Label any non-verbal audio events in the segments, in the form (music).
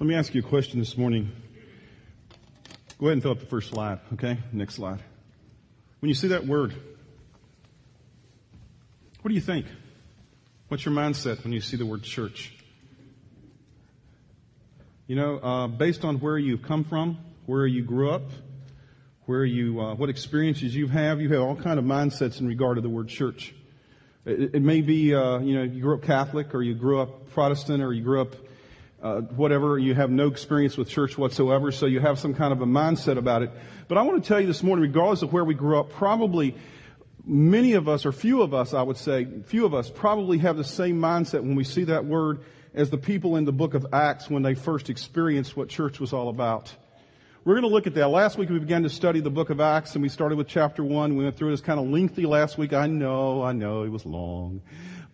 Let me ask you a question this morning. Go ahead and fill up the first slide, okay? Next slide. When you see that word, what do you think? What's your mindset when you see the word church? You know, uh, based on where you've come from, where you grew up, where you, uh, what experiences you have, you have all kind of mindsets in regard to the word church. It, it may be, uh, you know, you grew up Catholic, or you grew up Protestant, or you grew up uh, whatever, you have no experience with church whatsoever, so you have some kind of a mindset about it. But I want to tell you this morning, regardless of where we grew up, probably many of us, or few of us, I would say, few of us probably have the same mindset when we see that word as the people in the book of Acts when they first experienced what church was all about. We're going to look at that. Last week we began to study the book of Acts and we started with chapter one. We went through it. It's kind of lengthy last week. I know, I know it was long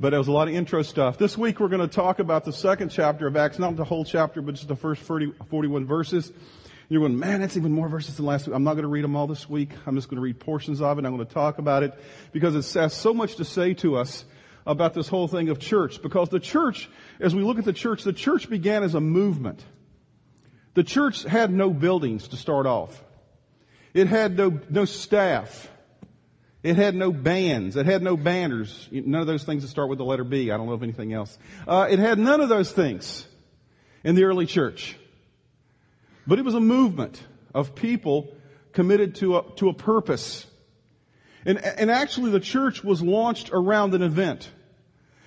but it was a lot of intro stuff. This week we're going to talk about the second chapter of Acts, not the whole chapter, but just the first 40, 41 verses. You're going, man, that's even more verses than last week. I'm not going to read them all this week. I'm just going to read portions of it. I'm going to talk about it because it has so much to say to us about this whole thing of church. Because the church, as we look at the church, the church began as a movement. The church had no buildings to start off. It had no, no staff. It had no bands. It had no banners. None of those things that start with the letter B. I don't know of anything else. Uh, it had none of those things in the early church. But it was a movement of people committed to a, to a purpose. And, and actually the church was launched around an event.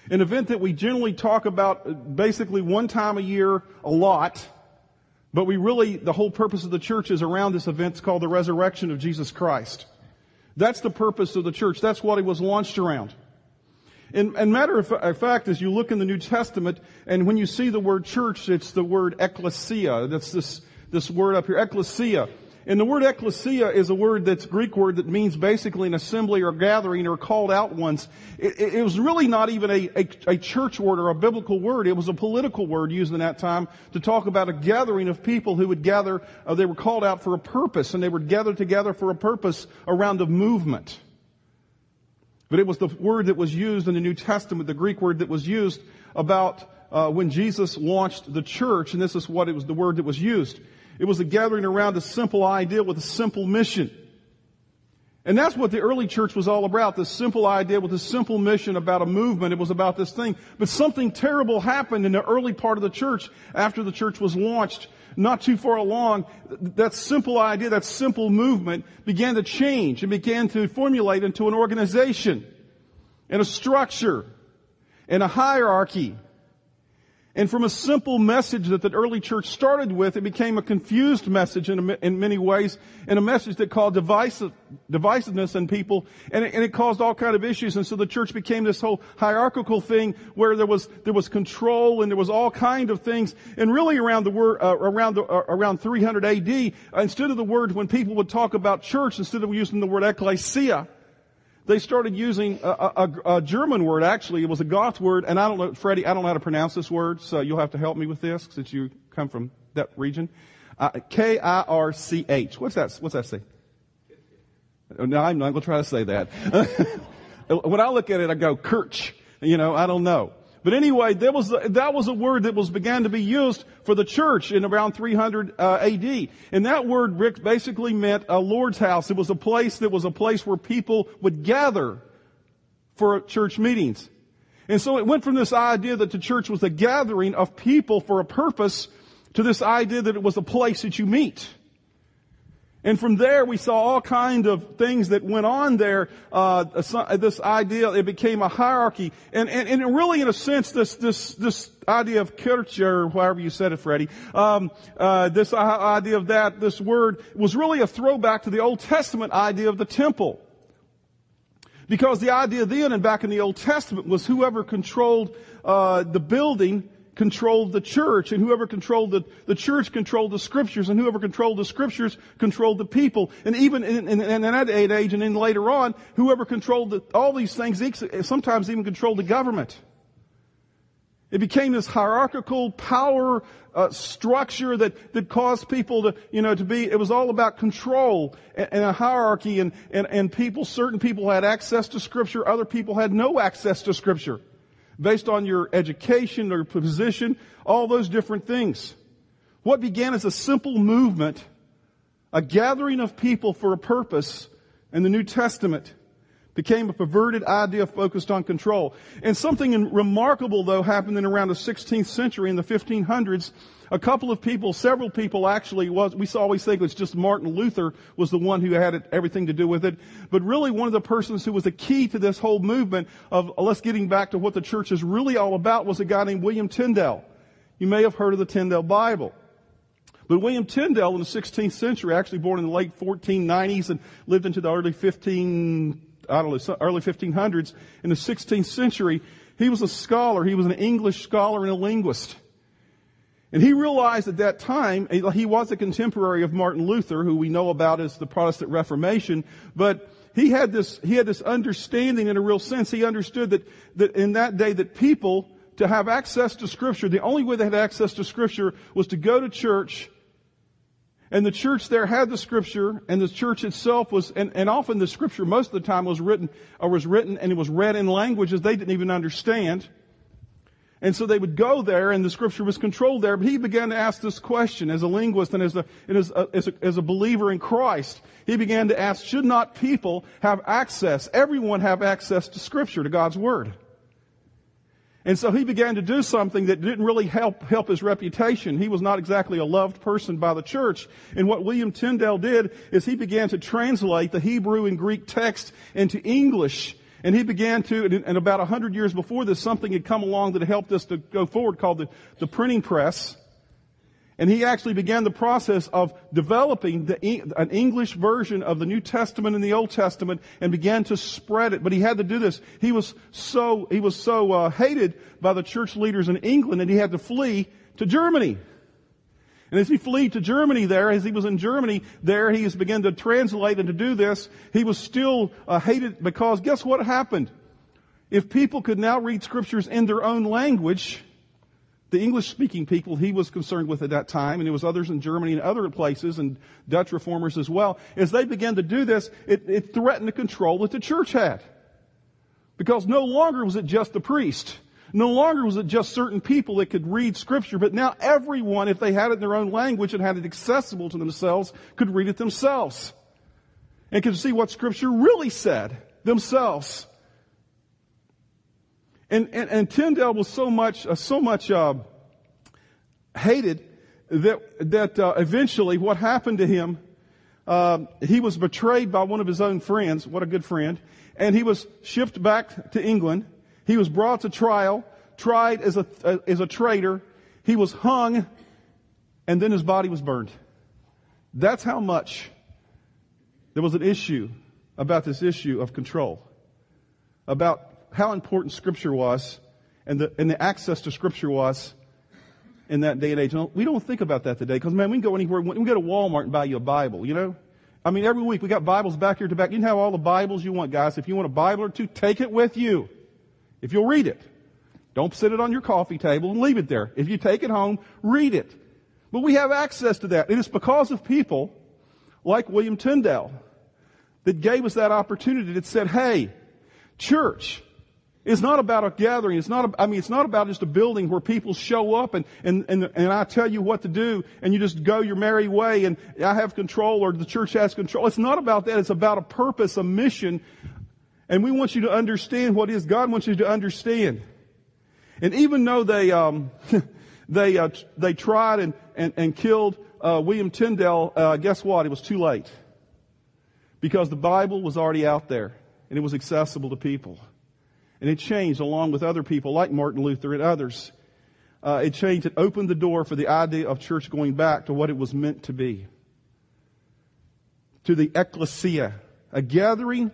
An event that we generally talk about basically one time a year a lot. But we really, the whole purpose of the church is around this event. It's called the resurrection of Jesus Christ. That's the purpose of the church. That's what it was launched around. And, and matter of fact, as you look in the New Testament, and when you see the word church, it's the word ecclesia. That's this, this word up here, ecclesia. And the word ecclesia is a word that's a Greek word that means basically an assembly or gathering or called out ones. It, it, it was really not even a, a, a, church word or a biblical word. It was a political word used in that time to talk about a gathering of people who would gather, uh, they were called out for a purpose and they would gather together for a purpose around a movement. But it was the word that was used in the New Testament, the Greek word that was used about uh, when Jesus launched the church, and this is what it was the word that was used. It was a gathering around a simple idea with a simple mission. And that's what the early church was all about, this simple idea with a simple mission about a movement. It was about this thing. But something terrible happened in the early part of the church after the church was launched. Not too far along, that simple idea, that simple movement began to change and began to formulate into an organization and a structure and a hierarchy and from a simple message that the early church started with, it became a confused message in, a, in many ways, and a message that caused divisive, divisiveness in people, and it, and it, caused all kind of issues. And so the church became this whole hierarchical thing where there was there was control and there was all kind of things. And really, around the word uh, around the, uh, around 300 A.D., instead of the word when people would talk about church, instead of using the word ecclesia, they started using a, a, a, German word, actually. It was a Goth word, and I don't know, Freddie, I don't know how to pronounce this word, so you'll have to help me with this since you come from that region. Uh, K-I-R-C-H. What's that, what's that say? No, I'm not going to try to say that. (laughs) when I look at it, I go, Kirch. You know, I don't know. But anyway, that was, that was a word that was began to be used for the church in around 300 uh, AD. And that word, Rick, basically meant a Lord's house. It was a place that was a place where people would gather for church meetings. And so it went from this idea that the church was a gathering of people for a purpose to this idea that it was a place that you meet. And from there, we saw all kind of things that went on there. Uh, this idea, it became a hierarchy, and, and, and really, in a sense, this this this idea of kirche, or however you said it, Freddie, um, uh, this idea of that, this word was really a throwback to the Old Testament idea of the temple. Because the idea then and back in the Old Testament was whoever controlled uh, the building controlled the church, and whoever controlled the, the church controlled the scriptures, and whoever controlled the scriptures controlled the people. And even in, in, in that age and then later on, whoever controlled the, all these things sometimes even controlled the government. It became this hierarchical power uh, structure that that caused people to you know to be. It was all about control and, and, a hierarchy, and, and and people. Certain people had access to Scripture, other people had no access to Scripture based on your education or position, all those different things. what began as a simple movement, a gathering of people for a purpose in the New Testament became a perverted idea focused on control. And something remarkable though happened in around the 16th century in the 1500s. A couple of people, several people actually was, we always think it's just Martin Luther was the one who had it, everything to do with it. But really one of the persons who was the key to this whole movement of, uh, let's getting back to what the church is really all about was a guy named William Tyndale. You may have heard of the Tyndale Bible. But William Tyndale in the 16th century, actually born in the late 1490s and lived into the early 15, I don't know, early 1500s, in the 16th century, he was a scholar. He was an English scholar and a linguist. And he realized at that time, he was a contemporary of Martin Luther, who we know about as the Protestant Reformation, but he had this, he had this understanding in a real sense. He understood that, that in that day that people, to have access to scripture, the only way they had access to scripture was to go to church and the church there had the scripture, and the church itself was, and, and often the scripture most of the time was written, or was written, and it was read in languages they didn't even understand. And so they would go there, and the scripture was controlled there. But he began to ask this question as a linguist and as a, and as a, as a, as a believer in Christ. He began to ask, should not people have access, everyone have access to scripture, to God's word? And so he began to do something that didn't really help, help his reputation. He was not exactly a loved person by the church. And what William Tyndale did is he began to translate the Hebrew and Greek text into English. And he began to, and about a hundred years before this, something had come along that helped us to go forward called the, the printing press. And he actually began the process of developing the, an English version of the New Testament and the Old Testament and began to spread it. But he had to do this. He was so, he was so uh, hated by the church leaders in England that he had to flee to Germany. And as he fled to Germany there, as he was in Germany there, he has begun to translate and to do this. He was still uh, hated because guess what happened? If people could now read scriptures in their own language, the English speaking people he was concerned with at that time, and it was others in Germany and other places, and Dutch reformers as well. As they began to do this, it, it threatened the control that the church had. Because no longer was it just the priest. No longer was it just certain people that could read scripture, but now everyone, if they had it in their own language and had it accessible to themselves, could read it themselves. And could see what scripture really said themselves. And, and, and Tyndale was so much, uh, so much, uh, hated that, that, uh, eventually what happened to him, uh, he was betrayed by one of his own friends. What a good friend. And he was shipped back to England. He was brought to trial, tried as a, uh, as a traitor. He was hung, and then his body was burned. That's how much there was an issue about this issue of control. About how important Scripture was and the, and the access to Scripture was in that day and age. We don't think about that today because, man, we can go anywhere. We can go to Walmart and buy you a Bible, you know? I mean, every week we got Bibles back here to back. You can have all the Bibles you want, guys. If you want a Bible or two, take it with you. If you'll read it. Don't sit it on your coffee table and leave it there. If you take it home, read it. But we have access to that. And it's because of people like William Tyndale that gave us that opportunity that said, hey, church, it's not about a gathering. It's not, I mean, it's not about just a building where people show up and, and, and, and I tell you what to do and you just go your merry way and I have control or the church has control. It's not about that. It's about a purpose, a mission. And we want you to understand what is God wants you to understand. And even though they, um, (laughs) they, uh, they tried and, and, and killed, uh, William Tyndale, uh, guess what? It was too late. Because the Bible was already out there and it was accessible to people. And it changed along with other people like Martin Luther and others. Uh, it changed, it opened the door for the idea of church going back to what it was meant to be. To the ecclesia, a gathering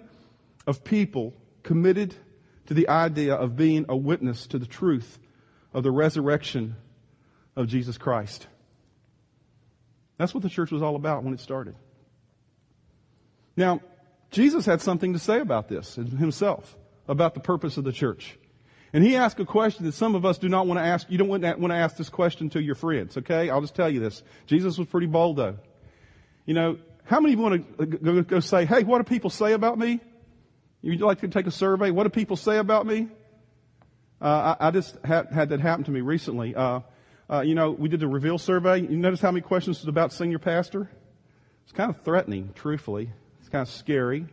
of people committed to the idea of being a witness to the truth of the resurrection of Jesus Christ. That's what the church was all about when it started. Now, Jesus had something to say about this himself about the purpose of the church. And he asked a question that some of us do not want to ask. You don't want to, ask this question to your friends, okay? I'll just tell you this. Jesus was pretty bold though. You know, how many of you want to go, go say, hey, what do people say about me? You'd like to take a survey? What do people say about me? Uh, I, I, just had, had, that happen to me recently. Uh, uh, you know, we did the reveal survey. You notice how many questions was about senior pastor? It's kind of threatening, truthfully. It's kind of scary.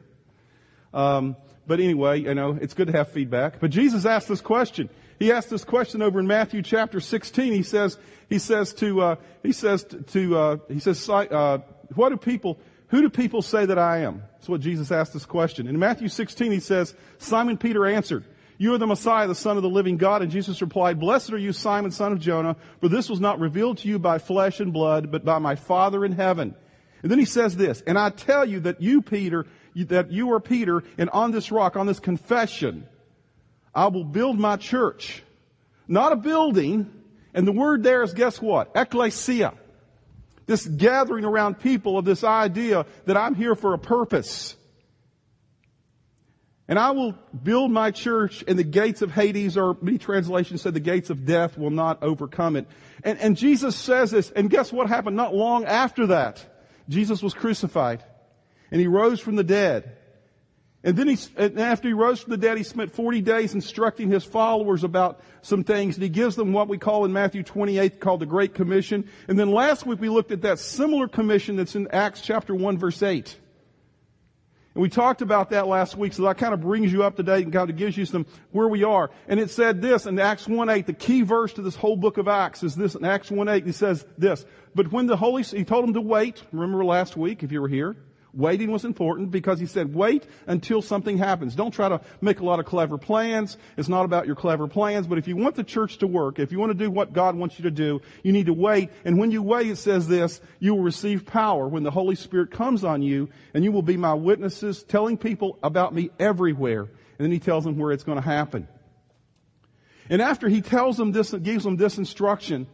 Um, but anyway, you know, it's good to have feedback. But Jesus asked this question. He asked this question over in Matthew chapter 16. He says, he says to, uh, he says to, uh, he says, uh, what do people, who do people say that I am? That's what Jesus asked this question. In Matthew 16, he says, Simon Peter answered, you are the Messiah, the Son of the living God. And Jesus replied, Blessed are you, Simon, son of Jonah, for this was not revealed to you by flesh and blood, but by my Father in heaven. And then he says this, and I tell you that you, Peter, that you are Peter, and on this rock, on this confession, I will build my church. Not a building, and the word there is guess what? Ecclesia. This gathering around people of this idea that I'm here for a purpose. And I will build my church and the gates of Hades, or many translations said the gates of death will not overcome it. And, and Jesus says this, and guess what happened not long after that? Jesus was crucified. And he rose from the dead. And then he, and after he rose from the dead, he spent 40 days instructing his followers about some things. And he gives them what we call in Matthew 28 called the Great Commission. And then last week we looked at that similar commission that's in Acts chapter 1 verse 8. And we talked about that last week, so that kind of brings you up to date and kind of gives you some where we are. And it said this in Acts 1.8, the key verse to this whole book of Acts is this in Acts 1.8, he says this, but when the Holy, he told them to wait, remember last week if you were here, Waiting was important because he said, wait until something happens. Don't try to make a lot of clever plans. It's not about your clever plans, but if you want the church to work, if you want to do what God wants you to do, you need to wait. And when you wait, it says this, you will receive power when the Holy Spirit comes on you, and you will be my witnesses, telling people about me everywhere. And then he tells them where it's going to happen. And after he tells them this, gives them this instruction,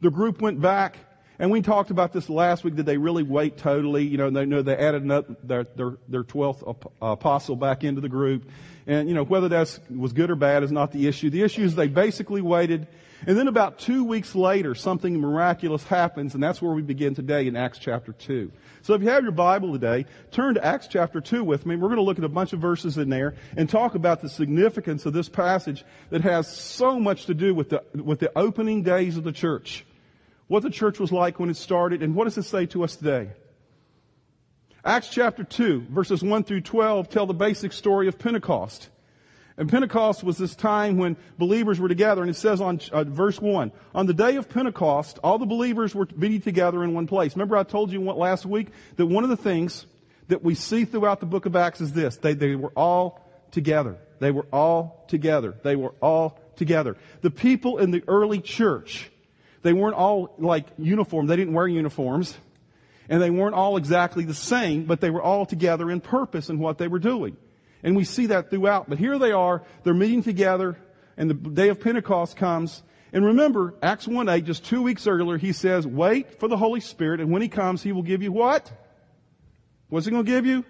the group went back and we talked about this last week. Did they really wait totally? You know, they know they added their, their, their 12th apostle back into the group. And, you know, whether that was good or bad is not the issue. The issue is they basically waited. And then about two weeks later, something miraculous happens, and that's where we begin today in Acts chapter 2. So if you have your Bible today, turn to Acts chapter 2 with me. We're going to look at a bunch of verses in there and talk about the significance of this passage that has so much to do with the, with the opening days of the church what the church was like when it started, and what does it say to us today? Acts chapter 2, verses 1 through 12 tell the basic story of Pentecost. And Pentecost was this time when believers were together, and it says on uh, verse 1, on the day of Pentecost, all the believers were meeting together in one place. Remember I told you last week that one of the things that we see throughout the book of Acts is this. They, they were all together. They were all together. They were all together. The people in the early church they weren't all like uniform. They didn't wear uniforms. And they weren't all exactly the same, but they were all together in purpose in what they were doing. And we see that throughout. But here they are, they're meeting together, and the day of Pentecost comes. And remember, Acts 1 8, just two weeks earlier, he says, wait for the Holy Spirit, and when he comes, he will give you what? What's he going to give you?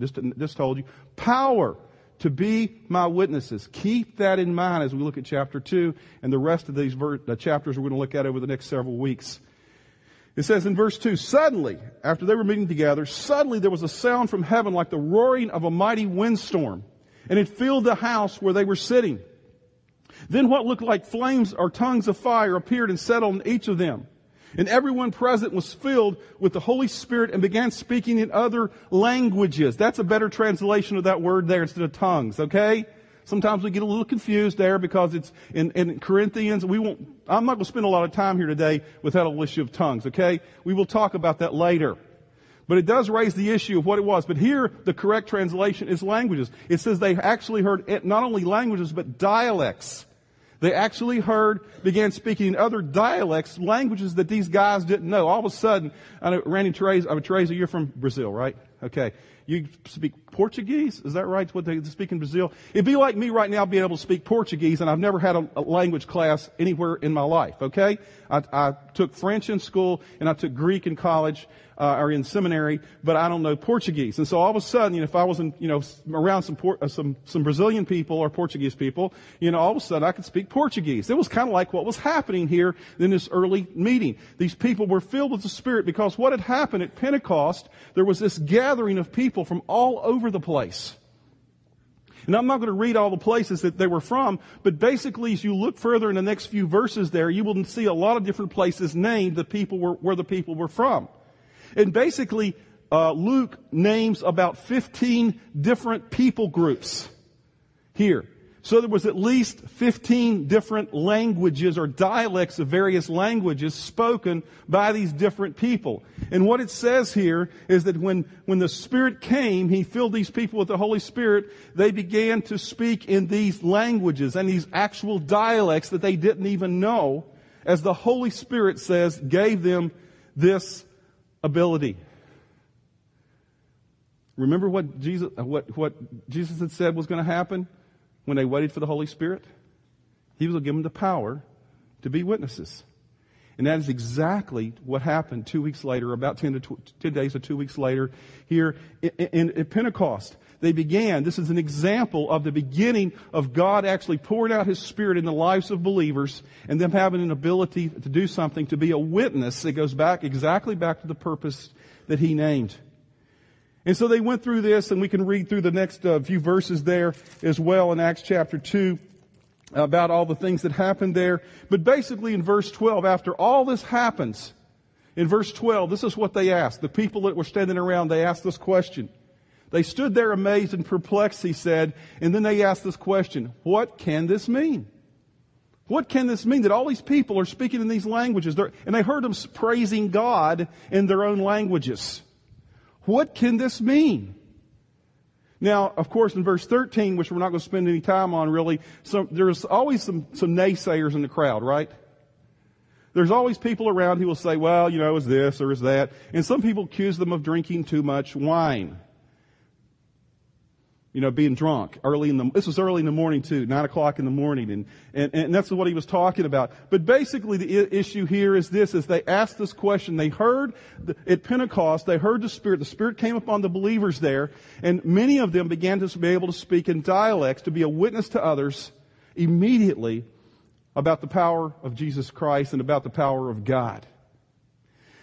Just, just told you. Power to be my witnesses. Keep that in mind as we look at chapter 2 and the rest of these ver- the chapters we're going to look at over the next several weeks. It says in verse 2, suddenly, after they were meeting together, suddenly there was a sound from heaven like the roaring of a mighty windstorm, and it filled the house where they were sitting. Then what looked like flames or tongues of fire appeared and settled on each of them. And everyone present was filled with the Holy Spirit and began speaking in other languages. That's a better translation of that word there instead of tongues, okay? Sometimes we get a little confused there because it's in, in Corinthians. We won't, I'm not going to spend a lot of time here today with that whole issue of tongues, okay? We will talk about that later. But it does raise the issue of what it was. But here, the correct translation is languages. It says they actually heard not only languages, but dialects. They actually heard, began speaking in other dialects, languages that these guys didn't know. All of a sudden, I know, Randy Teresa, uh, Teresa, you're from Brazil, right? Okay. You speak Portuguese? Is that right? What they speak in Brazil? It'd be like me right now being able to speak Portuguese and I've never had a, a language class anywhere in my life, okay? I, I, took French in school and I took Greek in college, uh, or in seminary, but I don't know Portuguese. And so all of a sudden, you know, if I was in, you know, around some, uh, some, some Brazilian people or Portuguese people, you know, all of a sudden I could speak Portuguese. It was kind of like what was happening here in this early meeting. These people were filled with the Spirit because what had happened at Pentecost, there was this gathering of people from all over the place. And I'm not going to read all the places that they were from, but basically as you look further in the next few verses there, you will see a lot of different places named the people were, where the people were from. And basically, uh, Luke names about 15 different people groups here. So there was at least 15 different languages or dialects of various languages spoken by these different people. And what it says here is that when, when the Spirit came, He filled these people with the Holy Spirit, they began to speak in these languages and these actual dialects that they didn't even know, as the Holy Spirit says, gave them this ability. Remember what Jesus, what, what Jesus had said was going to happen? When they waited for the Holy Spirit? He was given the power to be witnesses. And that is exactly what happened two weeks later, about 10 to tw- 10 days or two weeks later here in, in, Pentecost. They began, this is an example of the beginning of God actually pouring out His Spirit in the lives of believers and them having an ability to do something, to be a witness. that goes back, exactly back to the purpose that He named. And so they went through this, and we can read through the next uh, few verses there as well in Acts chapter 2 about all the things that happened there. But basically in verse 12, after all this happens, in verse 12, this is what they asked. The people that were standing around, they asked this question. They stood there amazed and perplexed, he said, and then they asked this question, what can this mean? What can this mean that all these people are speaking in these languages? They're, and they heard them praising God in their own languages. What can this mean? Now, of course, in verse 13, which we're not going to spend any time on really, so there's always some, some naysayers in the crowd, right? There's always people around who will say, well, you know, is this or is that? And some people accuse them of drinking too much wine you know, being drunk early in the, this was early in the morning too, nine o'clock in the morning, and, and, and that's what he was talking about. But basically the issue here is this, is they asked this question, they heard the, at Pentecost, they heard the Spirit, the Spirit came upon the believers there, and many of them began to be able to speak in dialects, to be a witness to others immediately about the power of Jesus Christ and about the power of God.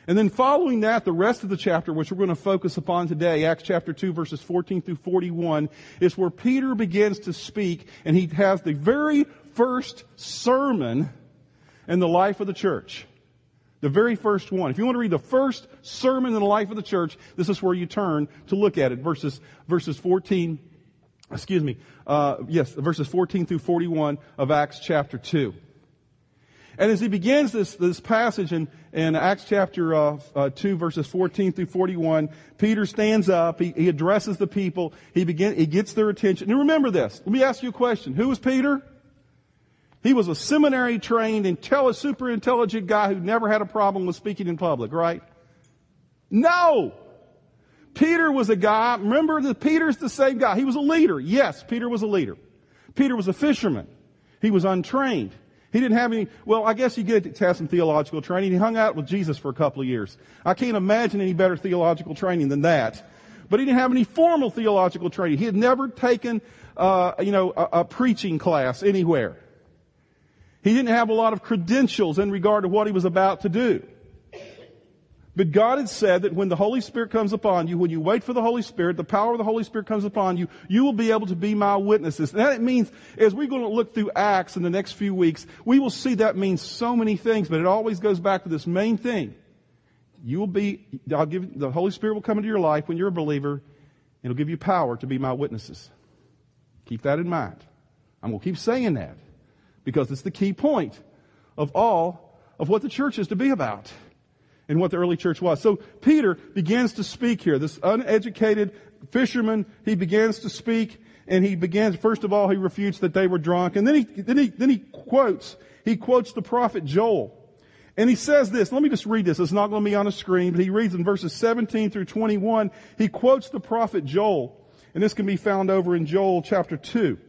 And then following that, the rest of the chapter, which we're going to focus upon today, Acts chapter 2 verses 14 through 41, is where Peter begins to speak and he has the very first sermon in the life of the church. The very first one. If you want to read the first sermon in the life of the church, this is where you turn to look at it. Verses, verses 14, excuse me, uh, yes, verses 14 through 41 of Acts chapter 2. And as he begins this, this passage in, in Acts chapter uh, uh, 2 verses 14 through 41, Peter stands up, he, he addresses the people, he begin, he gets their attention. And remember this, let me ask you a question. Who was Peter? He was a seminary trained, intelli- super intelligent guy who never had a problem with speaking in public, right? No! Peter was a guy, remember that Peter's the same guy. He was a leader. Yes, Peter was a leader. Peter was a fisherman. He was untrained. He didn't have any, well, I guess he did have some theological training. He hung out with Jesus for a couple of years. I can't imagine any better theological training than that. But he didn't have any formal theological training. He had never taken, uh, you know, a, a preaching class anywhere. He didn't have a lot of credentials in regard to what he was about to do. But God had said that when the Holy Spirit comes upon you, when you wait for the Holy Spirit, the power of the Holy Spirit comes upon you, you will be able to be my witnesses. And that means, as we're going to look through Acts in the next few weeks, we will see that means so many things, but it always goes back to this main thing. You will be, I'll give, the Holy Spirit will come into your life when you're a believer, and it'll give you power to be my witnesses. Keep that in mind. I'm going to keep saying that because it's the key point of all of what the church is to be about and what the early church was. So Peter begins to speak here. This uneducated fisherman, he begins to speak and he begins, first of all, he refutes that they were drunk. And then he, then he, then he quotes, he quotes the prophet Joel. And he says this, let me just read this. It's not going to be on the screen, but he reads in verses 17 through 21. He quotes the prophet Joel. And this can be found over in Joel chapter 2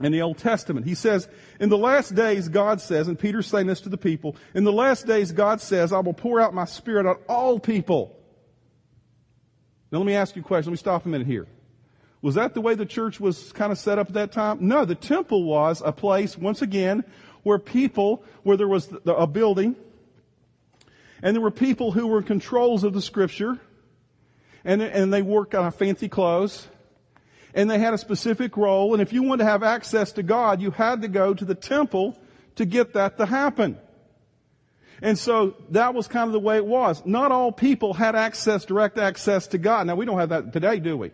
in the Old Testament. He says, in the last days, God says, and Peter's saying this to the people, in the last days, God says, I will pour out my spirit on all people. Now let me ask you a question. Let me stop a minute here. Was that the way the church was kind of set up at that time? No, the temple was a place, once again, where people, where there was a building, and there were people who were in controls of the scripture, and, and they wore kind of fancy clothes, and they had a specific role. And if you wanted to have access to God, you had to go to the temple to get that to happen. And so that was kind of the way it was. Not all people had access, direct access to God. Now we don't have that today, do we?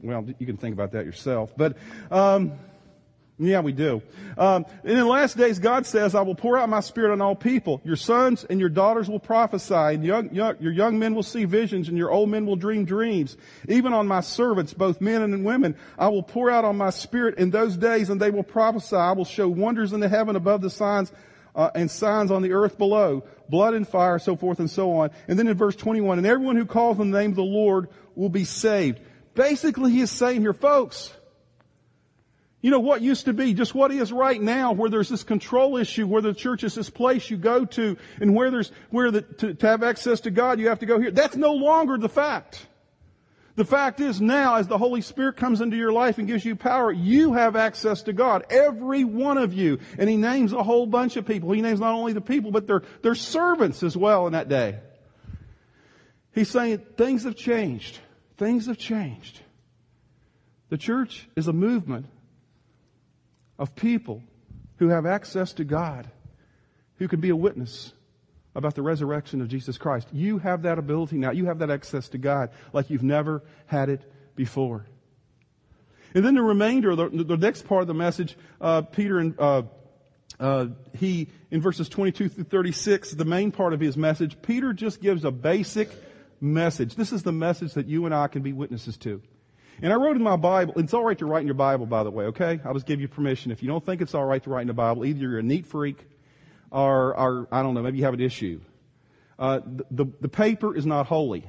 Well, you can think about that yourself. But, um, yeah, we do. Um, in the last days, God says, I will pour out my spirit on all people. Your sons and your daughters will prophesy, and young, young, your young men will see visions, and your old men will dream dreams. Even on my servants, both men and women, I will pour out on my spirit in those days, and they will prophesy. I will show wonders in the heaven above the signs, uh, and signs on the earth below, blood and fire, so forth and so on. And then in verse 21, and everyone who calls on the name of the Lord will be saved. Basically, he is saying here, folks, you know, what used to be, just what is right now, where there's this control issue, where the church is this place you go to, and where there's, where the, to, to have access to God, you have to go here. That's no longer the fact. The fact is now, as the Holy Spirit comes into your life and gives you power, you have access to God. Every one of you. And He names a whole bunch of people. He names not only the people, but their, their servants as well in that day. He's saying things have changed. Things have changed. The church is a movement of people who have access to God, who can be a witness about the resurrection of Jesus Christ. You have that ability now. You have that access to God like you've never had it before. And then the remainder, the, the next part of the message, uh, Peter and uh, uh, he in verses 22 through 36, the main part of his message, Peter just gives a basic message. This is the message that you and I can be witnesses to. And I wrote in my Bible, it's alright to write in your Bible, by the way, okay? I'll just give you permission. If you don't think it's alright to write in the Bible, either you're a neat freak or, or I don't know, maybe you have an issue. Uh, the, the, the paper is not holy.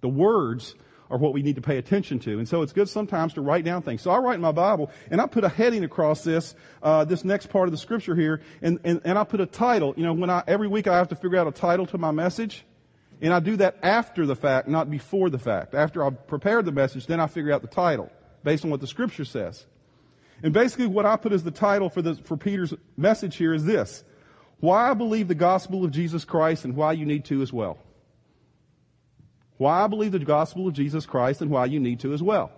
The words are what we need to pay attention to. And so it's good sometimes to write down things. So I write in my Bible, and I put a heading across this, uh, this next part of the scripture here, and, and, and I put a title. You know, when I, every week I have to figure out a title to my message. And I do that after the fact, not before the fact. After I've prepared the message, then I figure out the title based on what the scripture says. And basically what I put as the title for the, for Peter's message here is this. Why I believe the gospel of Jesus Christ and why you need to as well. Why I believe the gospel of Jesus Christ and why you need to as well.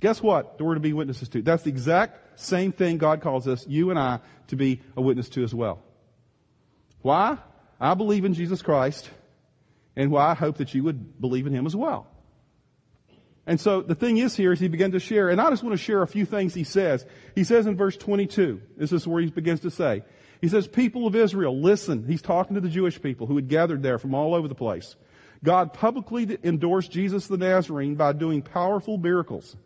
Guess what? We're to be witnesses to. That's the exact same thing God calls us, you and I, to be a witness to as well. Why? I believe in Jesus Christ and why I hope that you would believe in him as well. And so the thing is here is he began to share, and I just want to share a few things he says. He says in verse 22, this is where he begins to say, he says, people of Israel, listen. He's talking to the Jewish people who had gathered there from all over the place. God publicly endorsed Jesus the Nazarene by doing powerful miracles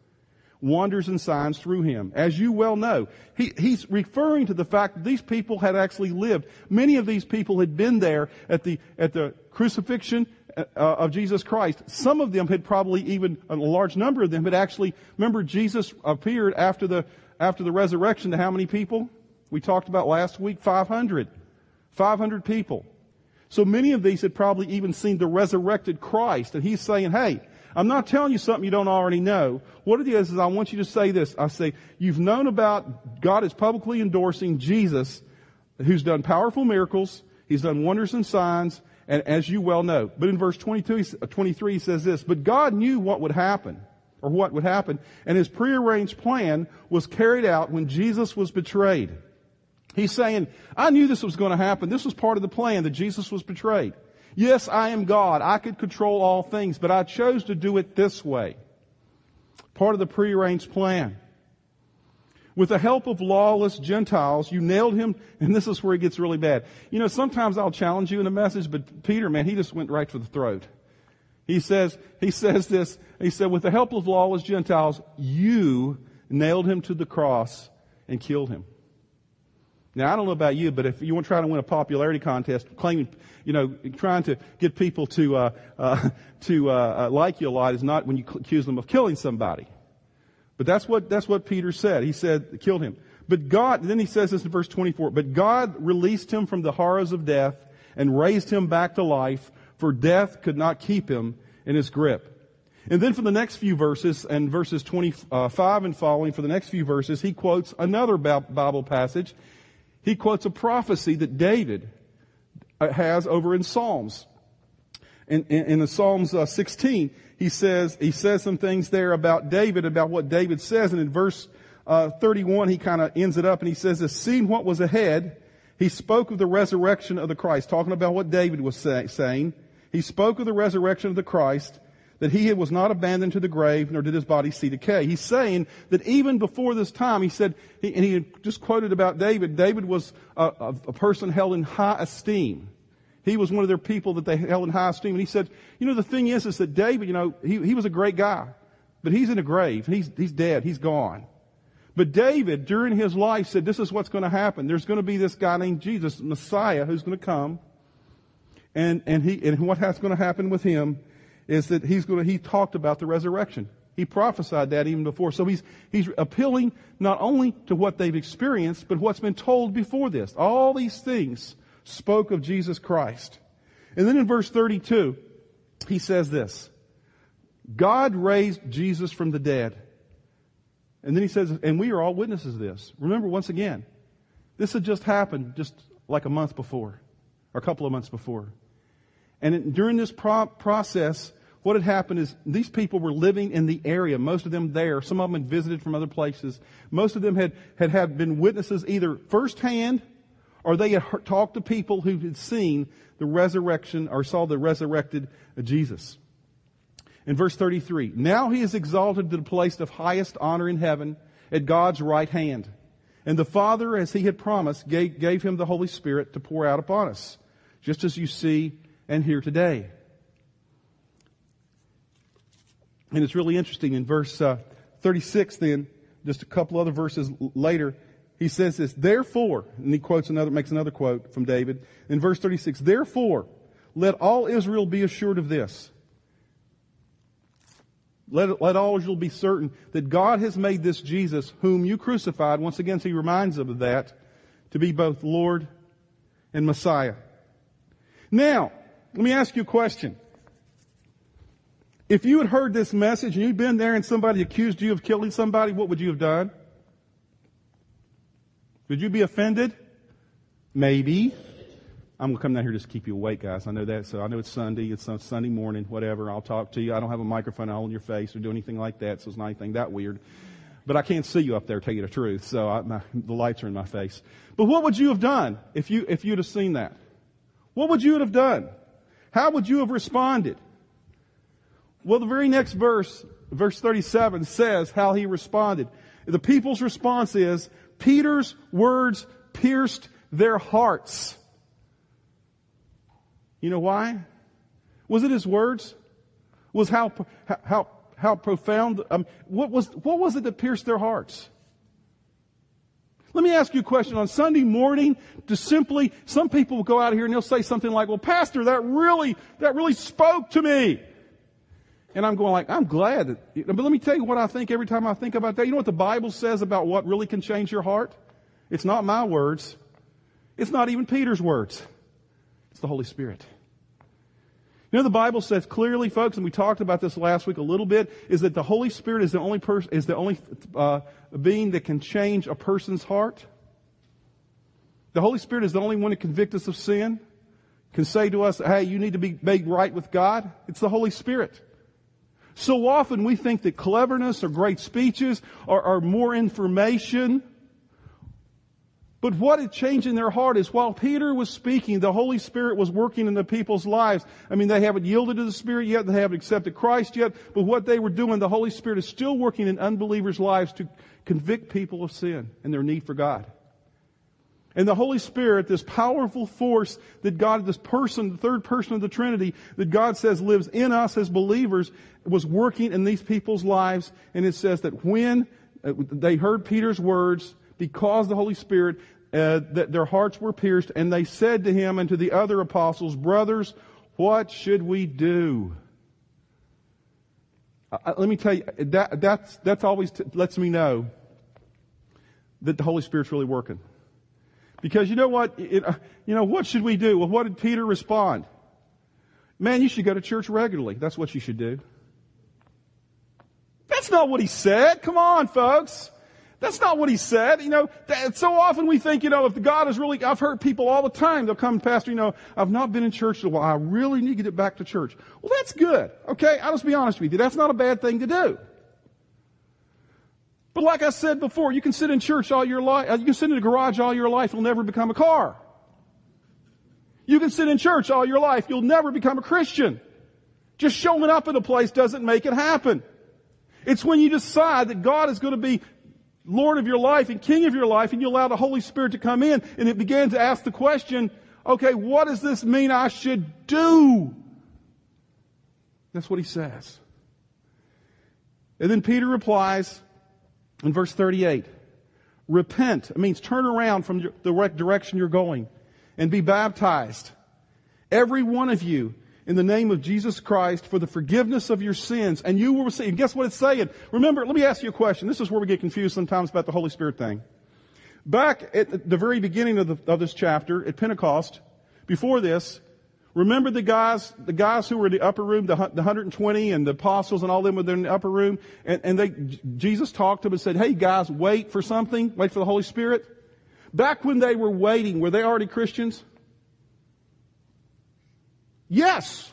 wonders and signs through him. As you well know, he, he's referring to the fact that these people had actually lived. Many of these people had been there at the, at the crucifixion uh, of Jesus Christ. Some of them had probably even, a large number of them had actually, remember Jesus appeared after the, after the resurrection to how many people? We talked about last week, 500. 500 people. So many of these had probably even seen the resurrected Christ. And he's saying, hey, I'm not telling you something you don't already know. What it is, is I want you to say this. I say, you've known about God is publicly endorsing Jesus, who's done powerful miracles. He's done wonders and signs, and as you well know. But in verse 22, uh, 23, he says this, but God knew what would happen, or what would happen, and his prearranged plan was carried out when Jesus was betrayed. He's saying, I knew this was going to happen. This was part of the plan that Jesus was betrayed. Yes, I am God. I could control all things, but I chose to do it this way. Part of the prearranged plan. With the help of lawless Gentiles, you nailed him, and this is where it gets really bad. You know, sometimes I'll challenge you in a message, but Peter, man, he just went right for the throat. He says, he says this, he said, with the help of lawless Gentiles, you nailed him to the cross and killed him. Now, I don't know about you, but if you want to try to win a popularity contest, claiming, you know, trying to get people to, uh, uh, (laughs) to, uh, uh like you a lot is not when you accuse them of killing somebody. But that's what, that's what Peter said. He said, killed him. But God, then he says this in verse 24, but God released him from the horrors of death and raised him back to life, for death could not keep him in his grip. And then for the next few verses, and verses 25 and following, for the next few verses, he quotes another Bible passage he quotes a prophecy that David uh, has over in Psalms. In, in, in the Psalms uh, 16, he says, he says some things there about David, about what David says. And in verse uh, 31, he kind of ends it up and he says, seeing what was ahead, he spoke of the resurrection of the Christ, talking about what David was say, saying. He spoke of the resurrection of the Christ, that he was not abandoned to the grave, nor did his body see decay. He's saying that even before this time, he said, he, and he just quoted about David, David was a, a, a person held in high esteem. He was one of their people that they held in high esteem. And he said, you know, the thing is, is that David, you know, he, he was a great guy, but he's in a grave. He's, he's dead. He's gone. But David, during his life, said, this is what's going to happen. There's going to be this guy named Jesus, Messiah, who's going to come. And, and he, and what's going to happen with him is that he's going to, he talked about the resurrection. He prophesied that even before. So he's, he's appealing not only to what they've experienced, but what's been told before this. All these things spoke of Jesus Christ. And then in verse 32, he says this, God raised Jesus from the dead. And then he says, and we are all witnesses of this. Remember, once again, this had just happened just like a month before, or a couple of months before. And during this pro- process, what had happened is these people were living in the area, most of them there. Some of them had visited from other places. Most of them had, had, had been witnesses either firsthand or they had heard, talked to people who had seen the resurrection or saw the resurrected Jesus. In verse 33, now he is exalted to the place of highest honor in heaven at God's right hand. And the Father, as he had promised, gave, gave him the Holy Spirit to pour out upon us, just as you see and hear today. And it's really interesting in verse uh, 36 then, just a couple other verses later, he says this, therefore, and he quotes another, makes another quote from David in verse 36, therefore, let all Israel be assured of this. Let, let all Israel be certain that God has made this Jesus, whom you crucified, once again, so he reminds them of that, to be both Lord and Messiah. Now, let me ask you a question. If you had heard this message and you'd been there and somebody accused you of killing somebody, what would you have done? Would you be offended? Maybe. I'm going to come down here just to keep you awake, guys. I know that. So I know it's Sunday. It's Sunday morning, whatever. I'll talk to you. I don't have a microphone all in your face or do anything like that, so it's not anything that weird. But I can't see you up there, tell you the truth. So I, my, the lights are in my face. But what would you have done if you, if you'd have seen that? What would you have done? How would you have responded? Well, the very next verse, verse 37 says how he responded. The people's response is, Peter's words pierced their hearts. You know why? Was it his words? Was how, how, how profound, um, what was, what was it that pierced their hearts? Let me ask you a question. On Sunday morning, to simply, some people will go out here and they'll say something like, well, pastor, that really, that really spoke to me. And I'm going like, I'm glad that, but let me tell you what I think every time I think about that. You know what the Bible says about what really can change your heart? It's not my words. It's not even Peter's words. It's the Holy Spirit. You know, the Bible says clearly, folks, and we talked about this last week a little bit, is that the Holy Spirit is the only person, is the only uh, being that can change a person's heart. The Holy Spirit is the only one that convict us of sin, can say to us, hey, you need to be made right with God. It's the Holy Spirit. So often we think that cleverness or great speeches or, or more information but what had changed in their heart is while Peter was speaking, the Holy Spirit was working in the people's lives. I mean, they haven't yielded to the Spirit yet, they haven't accepted Christ yet, but what they were doing, the Holy Spirit is still working in unbelievers' lives to convict people of sin and their need for God. And the Holy Spirit, this powerful force that God, this person, the third person of the Trinity, that God says lives in us as believers, was working in these people's lives. And it says that when uh, they heard Peter's words, because the Holy Spirit, uh, that their hearts were pierced, and they said to him and to the other apostles, brothers, what should we do? Uh, let me tell you, that, that's, that's always t- lets me know that the Holy Spirit's really working. Because you know what? It, uh, you know, what should we do? Well, what did Peter respond? Man, you should go to church regularly. That's what you should do. That's not what he said. Come on, folks. That's not what he said. You know, that, so often we think, you know, if God is really, I've heard people all the time, they'll come, Pastor, you know, I've not been in church in a while. I really need to get back to church. Well, that's good. Okay. I'll just be honest with you. That's not a bad thing to do. But like I said before, you can sit in church all your life, uh, you can sit in a garage all your life, it'll never become a car. You can sit in church all your life, you'll never become a Christian. Just showing up at a place doesn't make it happen. It's when you decide that God is going to be Lord of your life and King of your life and you allow the Holy Spirit to come in and it begins to ask the question, okay, what does this mean I should do? That's what he says. And then Peter replies in verse 38, repent. It means turn around from the direction you're going and be baptized. Every one of you in the name of Jesus Christ for the forgiveness of your sins, and you will receive. And guess what it's saying? Remember, let me ask you a question. This is where we get confused sometimes about the Holy Spirit thing. Back at the very beginning of, the, of this chapter, at Pentecost, before this, remember the guys, the guys who were in the upper room, the, the 120 and the apostles and all them were in the upper room, and, and they, Jesus talked to them and said, hey guys, wait for something, wait for the Holy Spirit. Back when they were waiting, were they already Christians? Yes.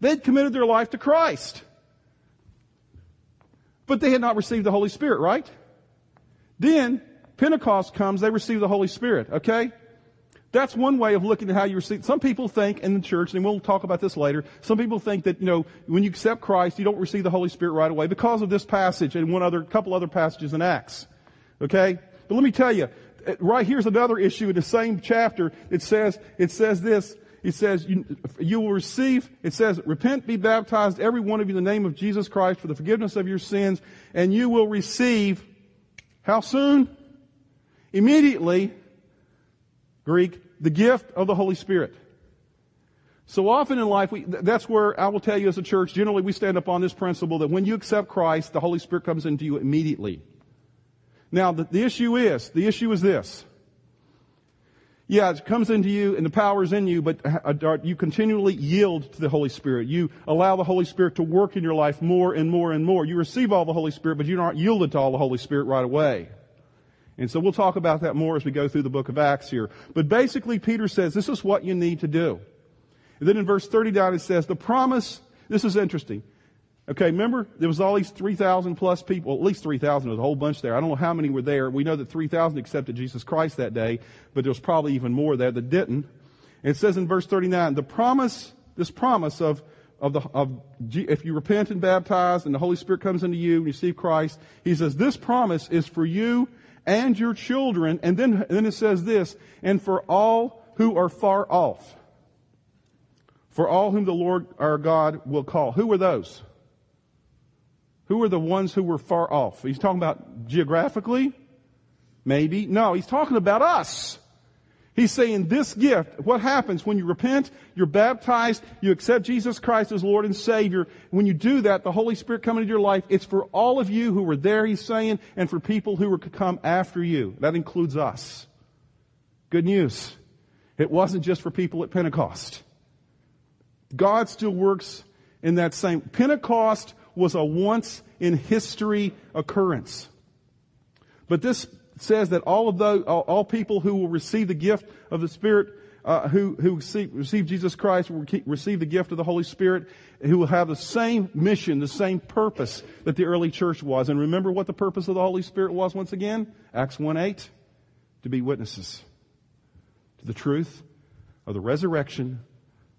They'd committed their life to Christ. But they had not received the Holy Spirit, right? Then, Pentecost comes, they receive the Holy Spirit, okay? That's one way of looking at how you receive. Some people think in the church, and we'll talk about this later, some people think that, you know, when you accept Christ, you don't receive the Holy Spirit right away because of this passage and one other, couple other passages in Acts. Okay? But let me tell you, right here's another issue in the same chapter. It says, it says this, it says, you, you, will receive, it says, repent, be baptized, every one of you in the name of Jesus Christ for the forgiveness of your sins, and you will receive, how soon? Immediately, Greek, the gift of the Holy Spirit. So often in life, we, that's where I will tell you as a church, generally we stand up on this principle that when you accept Christ, the Holy Spirit comes into you immediately. Now, the, the issue is, the issue is this. Yeah, it comes into you and the power is in you, but uh, you continually yield to the Holy Spirit. You allow the Holy Spirit to work in your life more and more and more. You receive all the Holy Spirit, but you're not yielded to all the Holy Spirit right away. And so we'll talk about that more as we go through the book of Acts here. But basically, Peter says this is what you need to do. And then in verse 39 it says, the promise, this is interesting. Okay, remember there was all these 3,000 plus people, well, at least 3,000, there was a whole bunch there. I don't know how many were there. We know that 3,000 accepted Jesus Christ that day, but there was probably even more there that didn't. And it says in verse 39, the promise, this promise of, of the, of, if you repent and baptize and the Holy Spirit comes into you and you receive Christ, he says, this promise is for you and your children. And then, then it says this, and for all who are far off. For all whom the Lord our God will call. Who are those? Who are the ones who were far off? He's talking about geographically? Maybe. No, he's talking about us. He's saying this gift, what happens when you repent, you're baptized, you accept Jesus Christ as Lord and Savior. When you do that, the Holy Spirit comes into your life. It's for all of you who were there, he's saying, and for people who were to come after you. That includes us. Good news. It wasn't just for people at Pentecost. God still works in that same. Pentecost was a once in history occurrence. But this says that all of those, all, all people who will receive the gift of the Spirit, uh, who, who receive, receive, Jesus Christ will receive the gift of the Holy Spirit, who will have the same mission, the same purpose that the early church was. And remember what the purpose of the Holy Spirit was once again? Acts 1-8. To be witnesses to the truth of the resurrection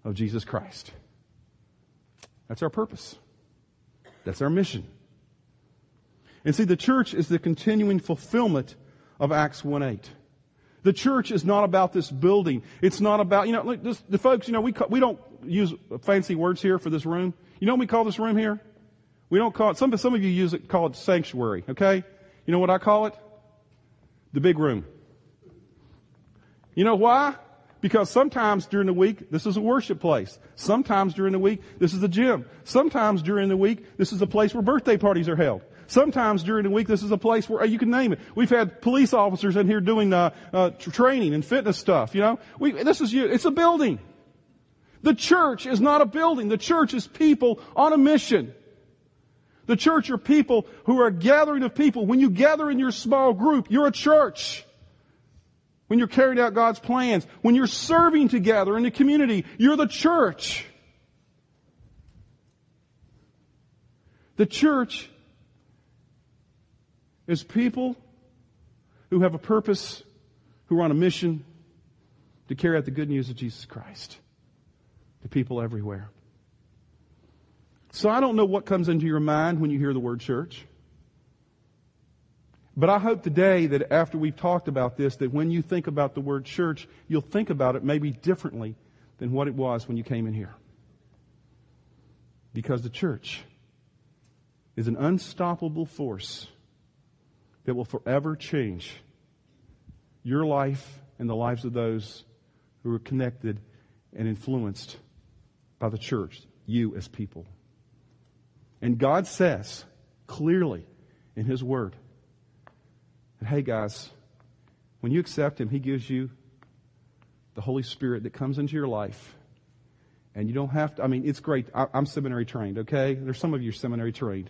of Jesus Christ. That's our purpose. That's our mission. And see, the church is the continuing fulfillment of Acts 1 8. The church is not about this building. It's not about, you know, look, this, the folks, you know, we, we don't use fancy words here for this room. You know what we call this room here? We don't call it, some, some of you use it, call it sanctuary, okay? You know what I call it? The big room. You know why? Because sometimes during the week, this is a worship place. Sometimes during the week, this is a gym. Sometimes during the week, this is a place where birthday parties are held. Sometimes during the week, this is a place where you can name it. We've had police officers in here doing uh, uh, training and fitness stuff. You know, we, this is it's a building. The church is not a building. The church is people on a mission. The church are people who are a gathering of people. When you gather in your small group, you're a church. When you're carrying out God's plans, when you're serving together in the community, you're the church. The church is people who have a purpose, who are on a mission to carry out the good news of Jesus Christ to people everywhere. So I don't know what comes into your mind when you hear the word church. But I hope today that after we've talked about this, that when you think about the word church, you'll think about it maybe differently than what it was when you came in here. Because the church is an unstoppable force that will forever change your life and the lives of those who are connected and influenced by the church, you as people. And God says clearly in His Word that, hey guys, when you accept Him, He gives you the Holy Spirit that comes into your life. And you don't have to, I mean, it's great. I, am seminary trained, okay? There's some of you seminary trained.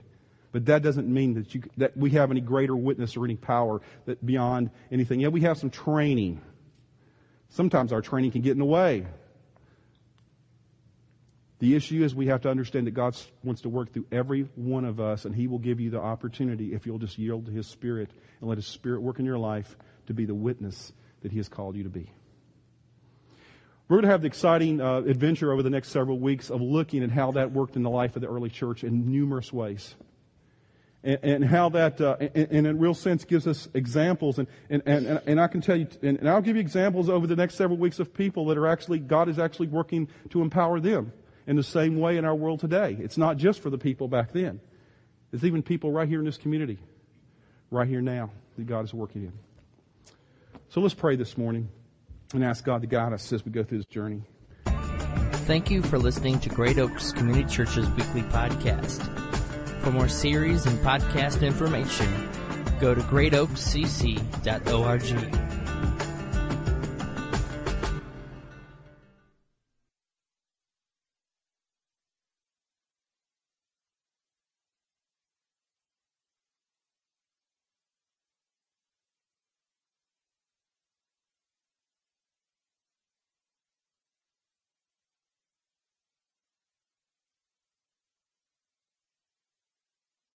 But that doesn't mean that, you, that we have any greater witness or any power that beyond anything. Yeah, we have some training. Sometimes our training can get in the way. The issue is we have to understand that God wants to work through every one of us, and He will give you the opportunity if you'll just yield to His Spirit and let His Spirit work in your life to be the witness that He has called you to be. We're going to have the exciting uh, adventure over the next several weeks of looking at how that worked in the life of the early church in numerous ways. And, and how that, uh, in, in a real sense, gives us examples. And, and, and, and I can tell you, and, and I'll give you examples over the next several weeks of people that are actually, God is actually working to empower them in the same way in our world today. It's not just for the people back then. It's even people right here in this community, right here now, that God is working in. So let's pray this morning and ask God to guide us as we go through this journey. Thank you for listening to Great Oaks Community Church's weekly podcast. For more series and podcast information, go to greatoakscc.org.